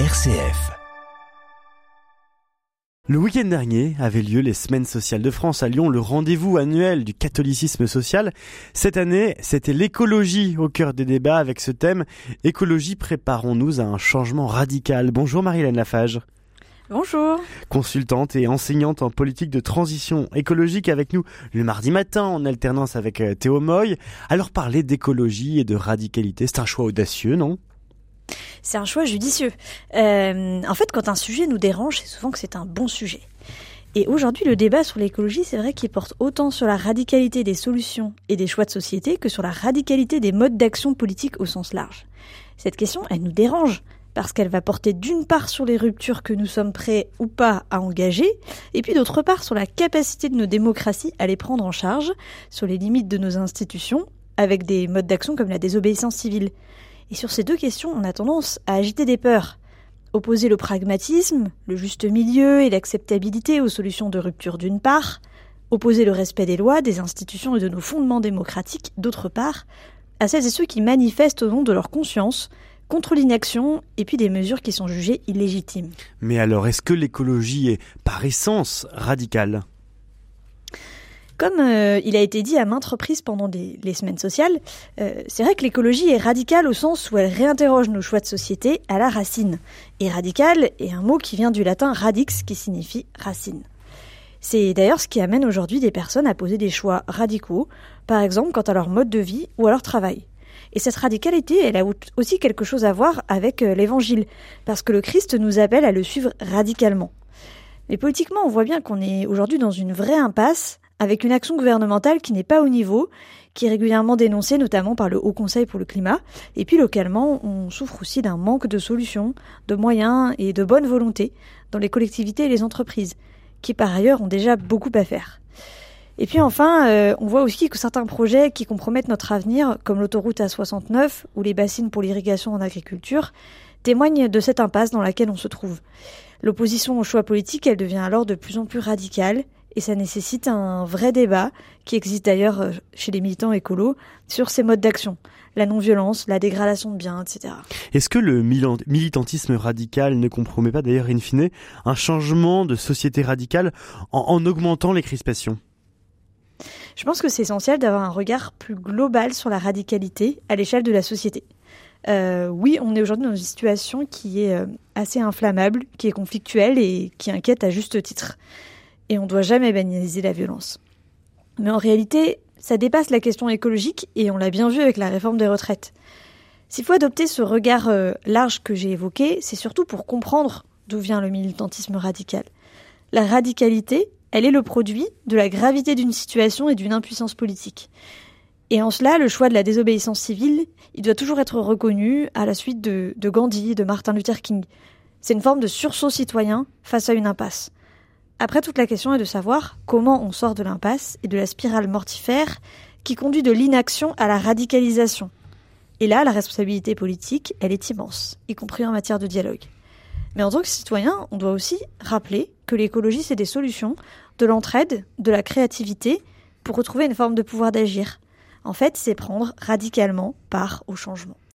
RCF. Le week-end dernier avait lieu les Semaines sociales de France à Lyon, le rendez-vous annuel du catholicisme social. Cette année, c'était l'écologie au cœur des débats avec ce thème Écologie, préparons-nous à un changement radical. Bonjour Marie-Hélène Lafage. Bonjour. Consultante et enseignante en politique de transition écologique avec nous le mardi matin en alternance avec euh, Théo Moy. Alors parler d'écologie et de radicalité, c'est un choix audacieux, non? C'est un choix judicieux. Euh, en fait, quand un sujet nous dérange, c'est souvent que c'est un bon sujet. Et aujourd'hui, le débat sur l'écologie, c'est vrai qu'il porte autant sur la radicalité des solutions et des choix de société que sur la radicalité des modes d'action politique au sens large. Cette question, elle nous dérange parce qu'elle va porter d'une part sur les ruptures que nous sommes prêts ou pas à engager, et puis d'autre part sur la capacité de nos démocraties à les prendre en charge, sur les limites de nos institutions, avec des modes d'action comme la désobéissance civile. Et sur ces deux questions, on a tendance à agiter des peurs. Opposer le pragmatisme, le juste milieu et l'acceptabilité aux solutions de rupture d'une part, opposer le respect des lois, des institutions et de nos fondements démocratiques d'autre part, à celles et ceux qui manifestent au nom de leur conscience contre l'inaction et puis des mesures qui sont jugées illégitimes. Mais alors, est-ce que l'écologie est par essence radicale? Comme euh, il a été dit à maintes reprises pendant les semaines sociales, euh, c'est vrai que l'écologie est radicale au sens où elle réinterroge nos choix de société à la racine. Et radical est un mot qui vient du latin radix qui signifie racine. C'est d'ailleurs ce qui amène aujourd'hui des personnes à poser des choix radicaux, par exemple quant à leur mode de vie ou à leur travail. Et cette radicalité, elle a aussi quelque chose à voir avec euh, l'évangile, parce que le Christ nous appelle à le suivre radicalement. Mais politiquement, on voit bien qu'on est aujourd'hui dans une vraie impasse avec une action gouvernementale qui n'est pas au niveau, qui est régulièrement dénoncée notamment par le Haut Conseil pour le climat. Et puis localement, on souffre aussi d'un manque de solutions, de moyens et de bonne volonté dans les collectivités et les entreprises, qui par ailleurs ont déjà beaucoup à faire. Et puis enfin, euh, on voit aussi que certains projets qui compromettent notre avenir, comme l'autoroute A69 ou les bassines pour l'irrigation en agriculture, témoignent de cette impasse dans laquelle on se trouve. L'opposition au choix politique, elle devient alors de plus en plus radicale et ça nécessite un vrai débat qui existe d'ailleurs euh, chez les militants écolos sur ces modes d'action la non-violence, la dégradation de biens, etc. Est-ce que le militantisme radical ne compromet pas d'ailleurs in fine un changement de société radicale en, augmentant les crispations? Je pense que c'est essentiel d'avoir un regard plus global sur la radicalité à l'échelle de la société. Euh, oui, on est aujourd'hui dans une situation qui est euh, assez inflammable, qui est conflictuelle et qui inquiète à juste titre et on ne doit jamais banaliser la violence. Mais en réalité, ça dépasse la question écologique et on l'a bien vu avec la réforme des retraites. S'il faut adopter ce regard euh, large que j'ai évoqué, c'est surtout pour comprendre d'où vient le militantisme radical. La radicalité, elle est le produit de la gravité d'une situation et d'une impuissance politique. Et en cela, le choix de la désobéissance civile, il doit toujours être reconnu à la suite de, de Gandhi, de Martin Luther King. C'est une forme de sursaut citoyen face à une impasse. Après, toute la question est de savoir comment on sort de l'impasse et de la spirale mortifère qui conduit de l'inaction à la radicalisation. Et là, la responsabilité politique, elle est immense, y compris en matière de dialogue. Mais en tant que citoyen, on doit aussi rappeler que l'écologie, c'est des solutions, de l'entraide, de la créativité, pour retrouver une forme de pouvoir d'agir. En fait, c'est prendre radicalement part au changement.